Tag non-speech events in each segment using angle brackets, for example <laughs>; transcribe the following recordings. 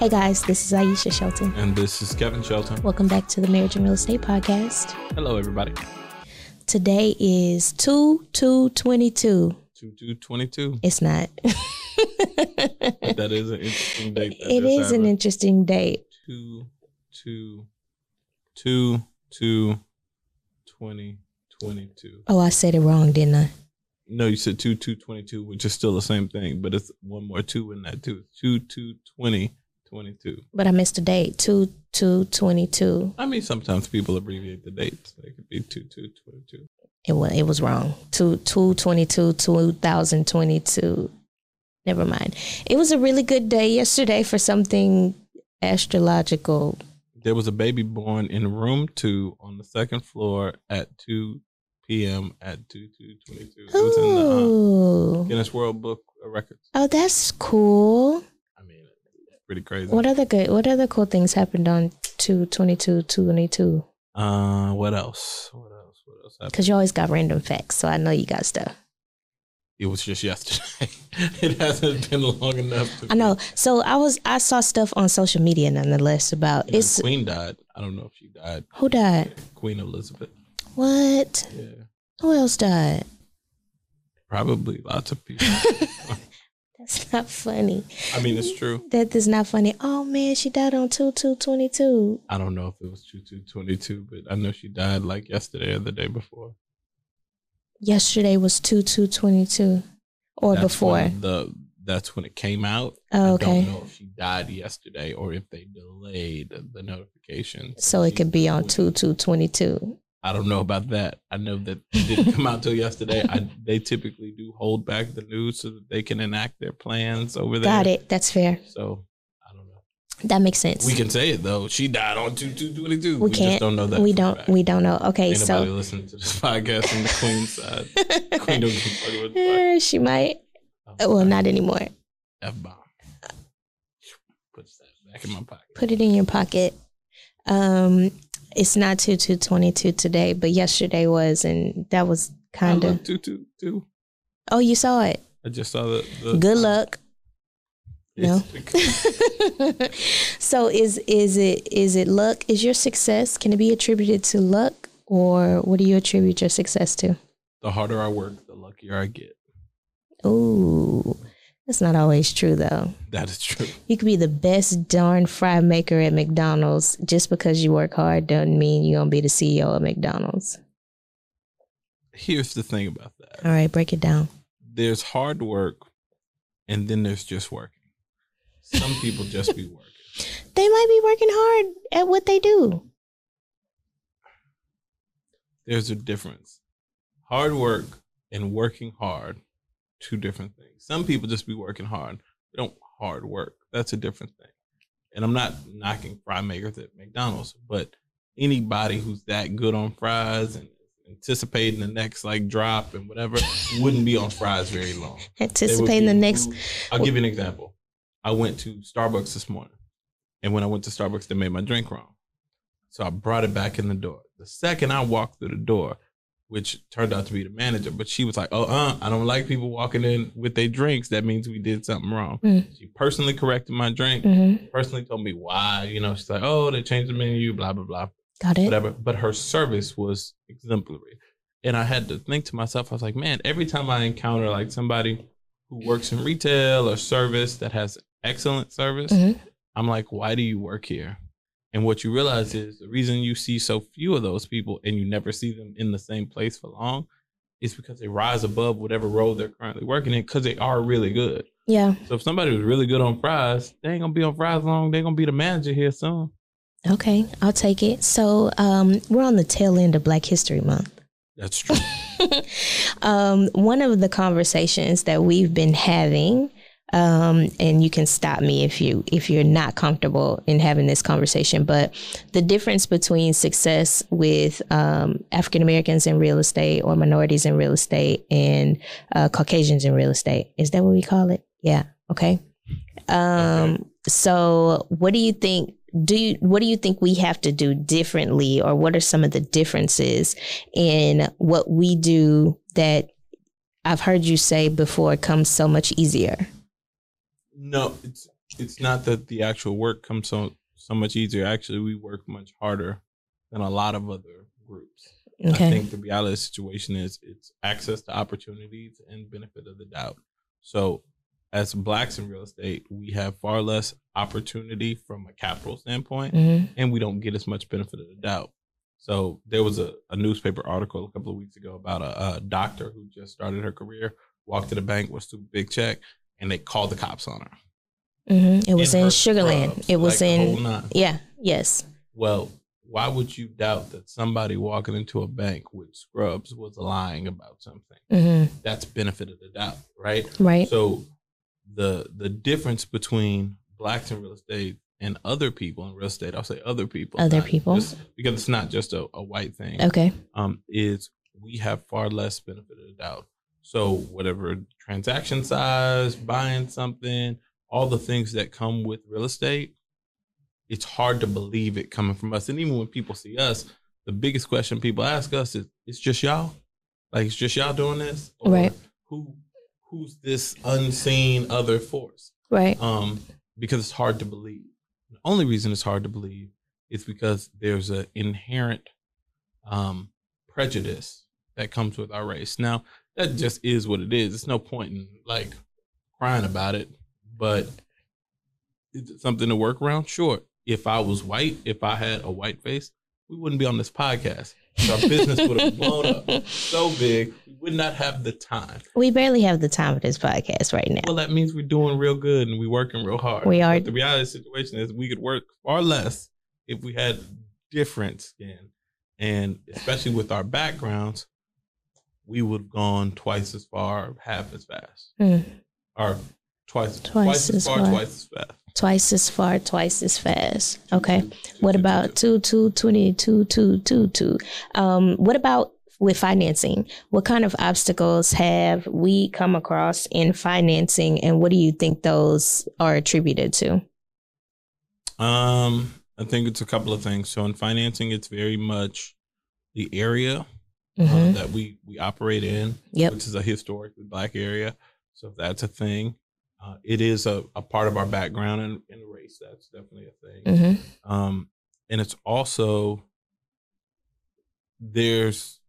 Hey guys, this is Aisha Shelton. And this is Kevin Shelton. Welcome back to the Marriage and Real Estate Podcast. Hello, everybody. Today is 2 2 22. 2 2 22. It's not. that is an <laughs> interesting date. It is an interesting date. 2 2 2 2 20 22. Oh, I said it wrong, didn't I? No, you said 2 2 22, which is still the same thing, but it's one more 2 in that too. 2 2 20 22. But I missed a date. 2 2 22. I mean, sometimes people abbreviate the dates. It could be 2 2 22. It was, it was wrong. 2 2 22 2022. Never mind. It was a really good day yesterday for something astrological. There was a baby born in room two on the second floor at 2 p.m. at 2 2 22. It was in the uh, Guinness World Book of Records. Oh, that's cool. I mean, pretty crazy. What other good? What other cool things happened on 2 22 22? Uh, what else? What else? What else happened? Because you always got random facts, so I know you got stuff. It was just yesterday. <laughs> it hasn't been long enough. I know. So I was I saw stuff on social media nonetheless about it's Queen died. I don't know if she died. who died. Queen Elizabeth. What? Yeah, Who else died? probably lots of people. <laughs> That's not funny. I mean, it's true. That is not funny. Oh man, she died on two two twenty two. I don't know if it was two two twenty two, but I know she died like yesterday or the day before. Yesterday was two two twenty two, or That's before. the that's when it came out. Oh, I okay. don't know if she died yesterday or if they delayed the notification. So it could be on two two twenty two. I don't know about that. I know that it didn't come out till yesterday. I, they typically do hold back the news so that they can enact their plans over there. Got it. That's fair. So I don't know. That makes sense. We can say it though. She died on two two twenty two. We We, can't. just don't know that. we don't. fact. We don't know. Okay, Ain't so listening to this podcast on the Queen side. <laughs> Queen don't fuck the Eh, she might. fuck. Well, not anymore. F bomb. Puts that back in my pocket. Put it in your pocket. Um, it's not two two twenty two today, but yesterday was, and that was kind of. two two two. Oh, you saw it. I just saw the. the Good luck. No. <laughs> <laughs> So is is it is it luck? Is your success can it be attributed to luck, or what do you attribute your success to? the harder I work, the luckier I get. Ooh, that's not always true though. That is true. You could be the best darn fry maker at McDonald's. Just because you work hard doesn't mean you're gonna be the CEO of McDonald's. Here's the thing about that. All right, break it down. There's hard work, and then there's just working. Some people just be working. <laughs> They might be working hard at what they do. There's a difference. Hard work and working hard, two different things. Some people just be working hard. They don't hard work. That's a different thing. And I'm not knocking fry makers at McDonald's, but anybody who's that good on fries and anticipating the next like drop and whatever <laughs> wouldn't be on fries very long. Anticipating the next. I'll give you an example. I went to Starbucks this morning, and when I went to Starbucks, they made my drink wrong. So I brought it back in the door. The second I walked through the door, which turned out to be the manager, but she was like, "Oh, uh, I don't like people walking in with their drinks. That means we did something wrong." Mm. She personally corrected my drink. hmm Personally told me why. You know, she's like, "Oh, they changed the menu, blah blah blah." Got it. whatever. But her service was exemplary. And I had to think to myself, I was like, man, every time I encounter like somebody who works in retail or service that has excellent service, Mhm. I'm like, why do you work here? And what you realize is the reason you see so few of those people and you never see them in the same place for long is because they rise above whatever role they're currently working in because they are really good. Yeah. So if somebody was really good on fries, they ain't gonna be on fries long. They're gonna be the manager here soon. Okay, I'll take it. So um, we're on the tail end of Black History Month. That's true. <laughs> um, one of the conversations that we've been having, um, and you can stop me if you if you're not comfortable in having this conversation, but the difference between success with um, African Americans in real estate or minorities in real estate and uh, Caucasians in real estate is that what we call it? Yeah. Okay. Um, So, what do you think? Do you what do you think we have to do differently, or what are some of the differences in what we do that I've heard you say before comes so much easier? No, it's it's not that the actual work comes so so much easier. Actually, we work much harder than a lot of other groups. Okay. I think the reality of the situation is it's access to opportunities and benefit of the doubt. So, as blacks in real estate, we have far less opportunity from a capital standpoint, hmm and we don't get as much benefit of the doubt. So, there was a, a newspaper article a couple of weeks ago about a, a doctor who just started her career, walked to the bank, was too big check, and they called the cops on her. hmm It was in, her Sugar Land. It was like in. Yeah. Yes. Well, why would you doubt that somebody walking into a bank with scrubs was lying about something? hmm That's benefit of the doubt, right? Right. So the the difference between blacks in real estate and other people in real estate, I'll say other people, Other people. just- because it's not just a, a white thing. Okay. Um, is we have far less benefit of the doubt. So whatever transaction size, buying something, all the things that come with real estate, it's hard to believe it coming from us. And even when people see us, the biggest question people ask us is, "It's just y'all? Like it's just y'all doing this? Or Right. Who who's this unseen other force?" Right. um, because it's hard to believe. The only reason it's hard to believe is because there's an inherent um, prejudice that comes with our race. Now, that just is what it is. It's no point in like crying about it, but is it something to work around? Sure. If I was white, if I had a white face, we wouldn't be on this podcast. Our business would have blown up so big, we would not have the time. We barely have the time for this podcast right now. Well, that means we're doing real good and we're working real hard. We are. But the reality of the situation is we could work far less if we had different skin. And especially with our backgrounds, we would have gone twice as far, half as fast. Mm. Or twice, Twice twice, as far, far. twice as fast. Twice as far, twice as fast. Okay. What about two, two, twenty, two, two, two, two? Um, what about with financing? What kind of obstacles have we come across in financing, and what do you think those are attributed to? Um, I think it's a couple of things. So in financing, it's very much the area uh, hmm that we we operate in. Yep. which is a historically black area. So that's a thing, uh, it is a, a part of our background and, and race. That's definitely a thing. hmm Um, and it's also there's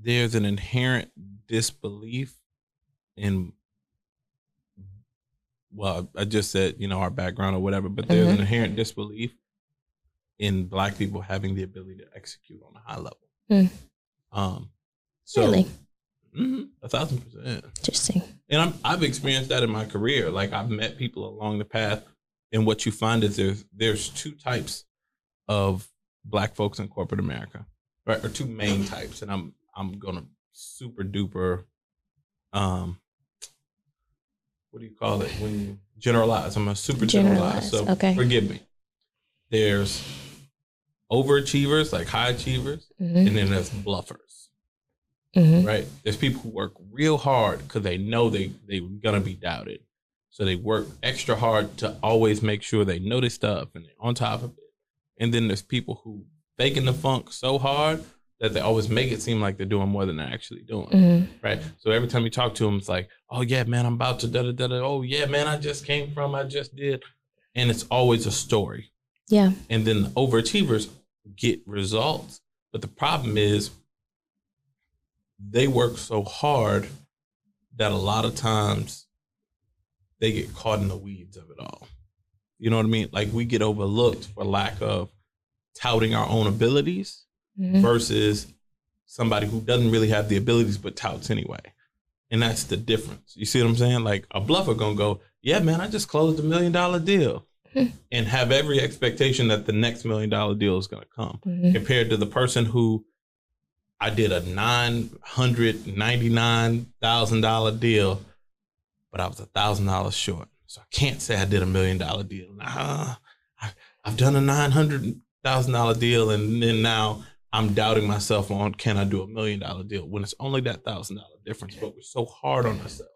there's an inherent disbelief in well, I just said you know our background or whatever, but there's Mhm. an inherent disbelief in black people having the ability to execute on a high level. Hmm. Um, so Really mhm, a thousand percent interesting. and I'm, I've experienced that in my career. Like I've met people along the path, and what you find is there's there's two types of black folks in corporate America, right? Or two main types, and I'm I'm gonna super duper, um, what do you call it when you generalize? I'm a super generalize. Generalize, So okay. forgive me. There's overachievers, like high achievers, hmm and then there's bluffers hmm right? There's people who work real hard because they know they they're gonna be doubted, so they work extra hard to always make sure they know their stuff and they're on top of it. And then there's people who faking the funk so hard that they always make it seem like they're doing more than they're actually doing, hmm right? So every time you talk to them, it's like, oh yeah, man, I'm about to da da da da. Oh yeah, man, I just came from, I just did, and it's always a story Yeah. and then the overachievers get results. But the problem is they work so hard that a lot of times they get caught in the weeds of it all. You know what I mean? Like we get overlooked for lack of touting our own abilities hmm versus somebody who doesn't really have the abilities but touts anyway. And that's the difference. You see what I'm saying? Like a bluffer gonna go, yeah, man, I just closed a million dollar deal. <laughs> and have every expectation that the next million dollar deal is gonna come hmm compared to the person who I did a nine hundred ninety nine thousand dollar deal, but I was a thousand dollars short. So I can't say I did a million dollar deal. Nah, I, I've done a nine hundred thousand dollar deal, and then now I'm doubting myself on can I do a million dollar deal when it's only that thousand dollar difference. But we're so hard on ourselves.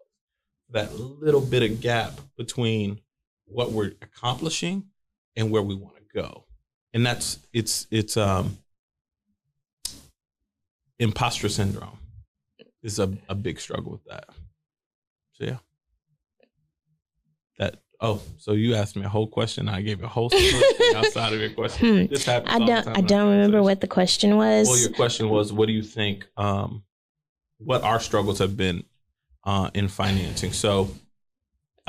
That little bit of gap between what we're accomplishing and where we want to go and that's it's it's um imposter syndrome is a, a big struggle with that so yeah that oh, so you asked me a whole question. I gave a whole <laughs> outside of your question. Hmm. This happens. I don't I don't remember what the question was. Well, your question was, what do you think? Um, what our struggles have been uh, in financing. So,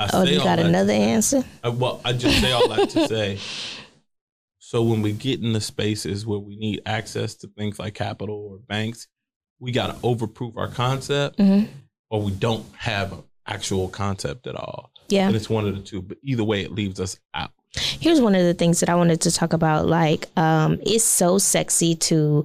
I oh, you got another answer? uh, well, I just say all that to say. So when we get in the spaces where we need access to things like capital or banks, we got to overprove our concept, hmm or we don't have an actual concept at all. Yeah. And it's one of the two. But either way, it leaves us out. Here's one of the things that I wanted to talk about. Like, um, it's so sexy to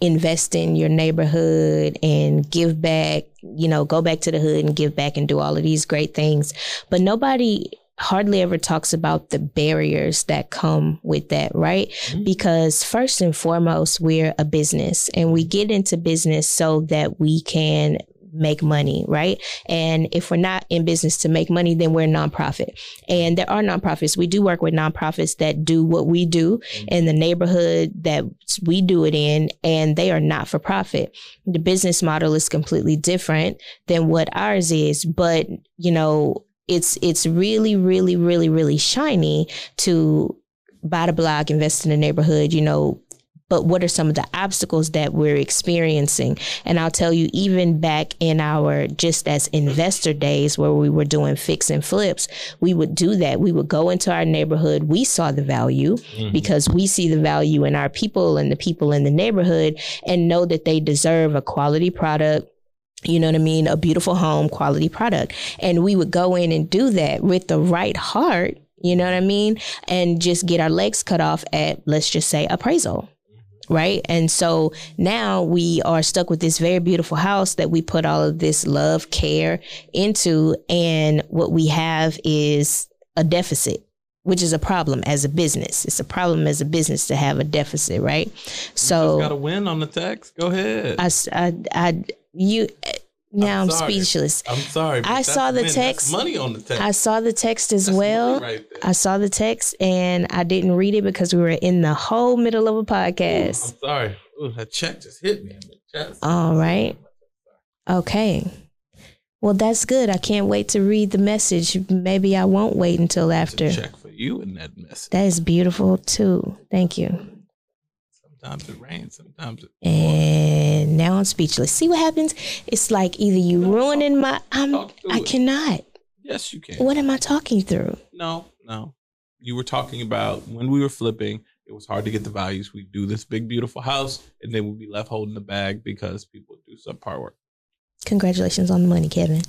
invest in your neighborhood and give back, you know, go back to the hood and give back and do all of these great things. But nobody hardly ever talks about the barriers that come with that, right? Mhm. Because first and foremost, we're a business and we get into business so that we can make money, right? And if we're not in business to make money, then we're a nonprofit. And there are nonprofits. We do work with nonprofits that do what we do mm-hmm. in the neighborhood that we do it in, and they are not for profit. The business model is completely different than what ours is, but you know, it's it's really, really, really, really shiny to buy the block, invest in the neighborhood, you know. But what are some of the obstacles that we're experiencing? And I'll tell you, even back in our just as investor days where we were doing fix and flips, we would do that. We would go into our neighborhood. We saw the value Mhm. because we see the value in our people and the people in the neighborhood and know that they deserve a quality product. You know what I mean? A beautiful home, quality product. And we would go in and do that with the right heart. You know what I mean? And just get our legs cut off at, let's just say, appraisal right? And so now we are stuck with this very beautiful house that we put all of this love, care into, and what we have is a deficit. Which is a problem as a business. It's a problem as a business to have a deficit, right? So, got to win on the text. Go ahead. I, I, I- you, now I'm, sorry. speechless. I'm sorry. I saw the. That's text. money on the text. I saw the text as That's well. right. I saw the text and I didn't read it because we were in the whole middle of a podcast. I'm sorry. Ooh, that check just hit me in the chest. All right. Okay. Well, that's good. I can't wait to read the message. Maybe I won't wait until after. check for you in that message. That is beautiful too. Thank you. Sometimes it rains. Sometimes it. And now I'm speechless. See what happens? It's like either you ruining my. I'm. I it. cannot. Yes, you can. What am I talking through? No, no. You were talking about when we were flipping. It was hard to get the values. We do this big, beautiful house, and then we'd be left holding the bag because people do subpar work. Congratulations on the money, Kevin.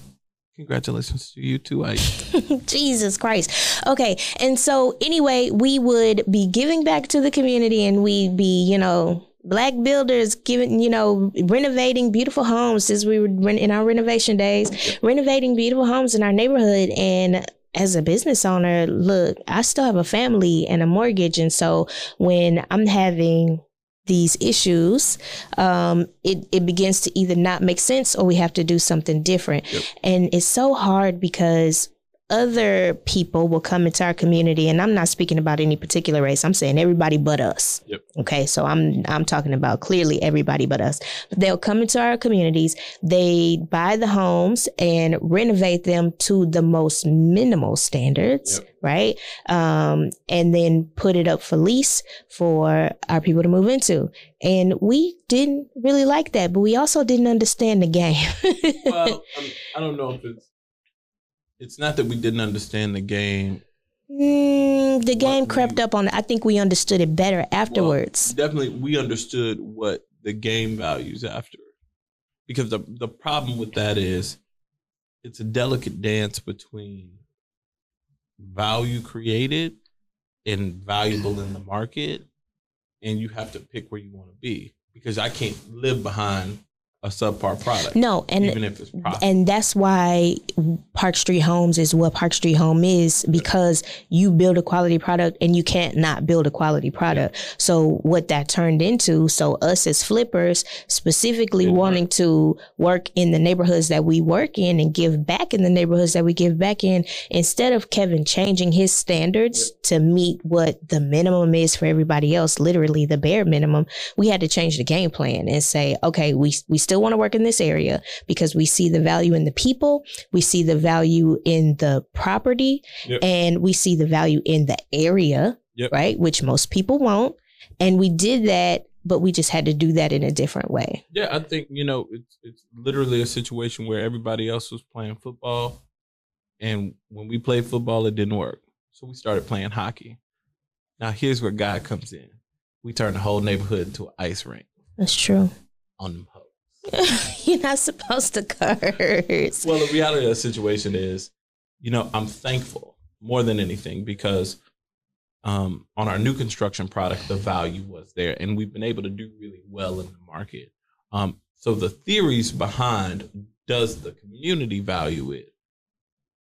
Congratulations to you too. I <laughs> Jesus Christ. Okay. And so, anyway, we would be giving back to the community and we'd be, you know, black builders giving, you know, renovating beautiful homes as we were in our renovation days, renovating beautiful homes in our neighborhood. And as a business owner, look, I still have a family and a mortgage. And so, when I'm having these issues, um, it, it begins to either not make sense or we have to do something different. Yep. And it's so hard because other people will come into our community and I'm not speaking about any particular race. I'm saying everybody but us. Yep. Okay. So I'm I'm talking about clearly everybody but us. But They'll come into our communities, they buy the homes and renovate them to the most minimal standards, Yep. right? Um, and then put it up for lease for our people to move into. And we didn't really like that, but we also didn't understand the game. <laughs> well, um, I don't know if it's. It's not that we didn't understand the game. Mm, the What game we- crept up on. I think we understood it better afterwards. Definitely, we understood what the game values after, because the the problem with that is, it's a delicate dance between value created and valuable in the market, and you have to pick where you want to be. Because I can't live behind a subpar product, no, and even if it's profit. and that's why Park Street Homes is what Park Street Home is because you build a quality product and you can't not build a quality product. So what that turned into, so us as flippers specifically Didn't wanting to work in the neighborhoods that we work in and give back in the neighborhoods that we give back in, instead of Kevin changing his standards to meet what the minimum is for everybody else, literally the bare minimum, we had to change the game plan and say, okay, we we still still want to work in this area because we see the value in the people, we see the value in the property, Yep. and we see the value in the area, Yep. right? Which most people won't. And we did that, but we just had to do that in a different way. Yeah, I think you know it's it's literally a situation where everybody else was playing football, and when we played football, it didn't work. So we started playing hockey. Now here's where God comes in. We turned the whole neighborhood into an ice rink That's true. on. <laughs> You're not supposed to curse. Well, the reality of the situation is, you know, I'm thankful more than anything because um, on our new construction product, the value was there, and we've been able to do really well in the market. Um, so the theories behind does the community value it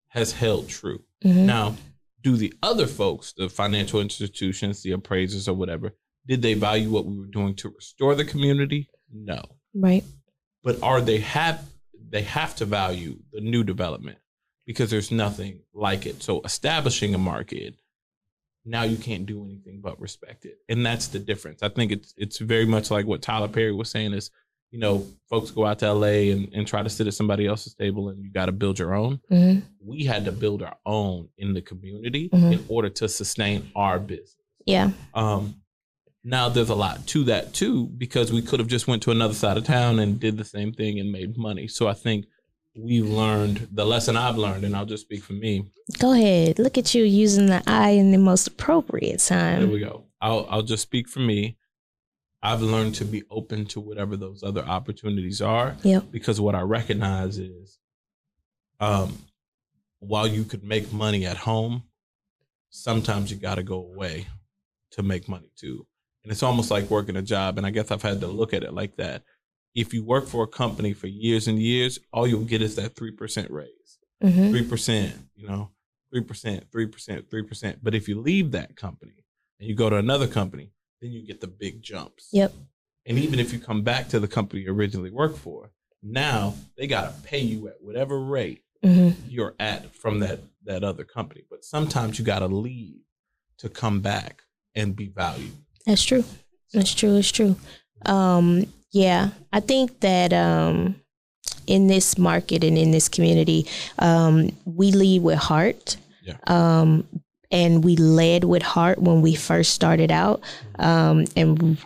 has held true. Mhm. Now, do the other folks, the financial institutions, the appraisers, or whatever, did they value what we were doing to restore the community? No Right. But are they have they have to value the new development because there's nothing like it. So establishing a market now you can't do anything but respect it. And that's the difference. I think it's it's very much like what tyler perry was saying is you know folks go out to la and, and try to sit at somebody else's table and you got to build your own. Hmm we had to build our own in the community Mhm. in order to sustain our business. Yeah. um, now there's a lot to that too because we could have just went to another side of town and did the same thing and made money. So I think we've learned the lesson I've learned, and I'll just speak for me. Go ahead. Look at you using the I in the most appropriate time. There we go. I'll I'll just speak for me. I've learned to be open to whatever those other opportunities are Yep. because what I recognize is, um, while you could make money at home, sometimes you got to go away to make money too. And it's almost like working a job. And I guess I've had to look at it like that. If you work for a company for years and years, all you'll get is that 3% raise. hmm Three percent, you know, three percent, three percent, three percent. But if you leave that company and you go to another company, then you get the big jumps. Yep. And even if you come back to the company you originally worked for, now they gotta pay you at whatever rate hmm you're at from that that other company. But sometimes you gotta leave to come back and be valued. That's true. That's true. It's true. Um, yeah, I think that um, in this market and in this community, um, we lead with heart. Yeah. Um, and we led with heart when we first started out, um, and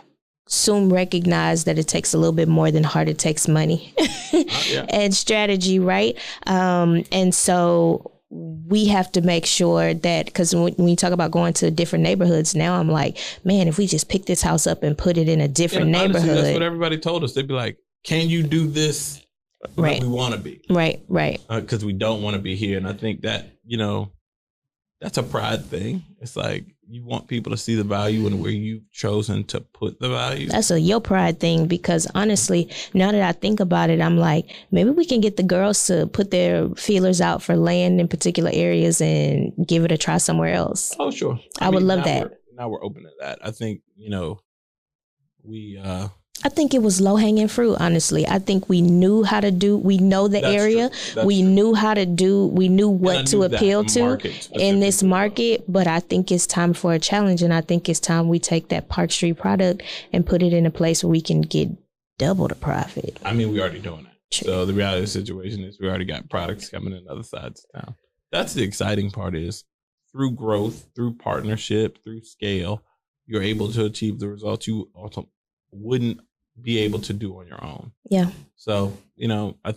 soon recognized that it takes a little bit more than heart. It takes money yeah. <laughs> and strategy, right? Um, and so we have to make sure that because when, when you talk about going to different neighborhoods now, I'm like, man, if we just pick this house up and put it in a different honestly, neighborhood, that's what everybody told us. They'd be like, "Can you do this?" Right. we want to be. right, right, uh, because we don't want to be here. And I think that, you know, that's a pride thing. It's like you want people to see the value and where you've chosen to put the value. that's a your pride thing because honestly, now that I think about it, I'm like, maybe we can get the girls to put their feelers out for land in particular areas and give it a try somewhere else. oh, sure. I would love that. We're, now we're open to that. I think, you know, we, uh, I think it was low hanging fruit, honestly. I think we knew how to do, we know the That's area. we true. knew how to do, we knew what to knew appeal to in this market. But I think it's time for a challenge. And I think it's time we take that Park Street product and put it in a place where we can get double the profit. I mean, we're already doing that. True. So the reality of the situation is we already got products coming in other sides of town. That's the exciting part is through growth, through partnership, through scale, you're able to achieve the results you also wouldn't be able to do on your own. Yeah. So, you know, I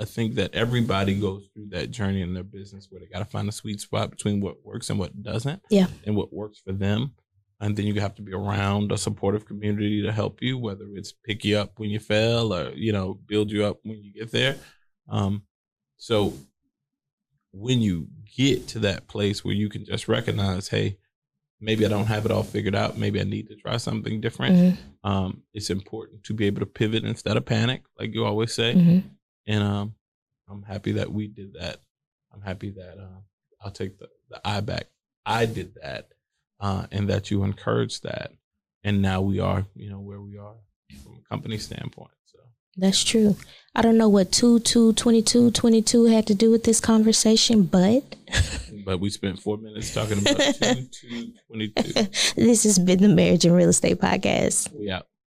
I think that everybody goes through that journey in their business where they got to find a sweet spot between what works and what doesn't. Yeah. And what works for them. And then you have to be around a supportive community to help you, whether it's pick you up when you fail or, you know, build you up when you get there. Um, so when you get to that place where you can just recognize, hey, maybe I don't have it all figured out. Maybe I need to try something different Mhm, um, it's important to be able to pivot instead of panic, like you always say. mhm. And um, I'm happy that we did that. I'm happy that uh, I'll take the, the I back. I did that, uh, and that you encouraged that. And now we are, you know, where we are from a company standpoint. That's true. I don't know what 2 2 22 22 had to do with this conversation, but <laughs> but we spent four minutes talking about <laughs> two, two, 22. this has been the Marriage and Real Estate Podcast. We out.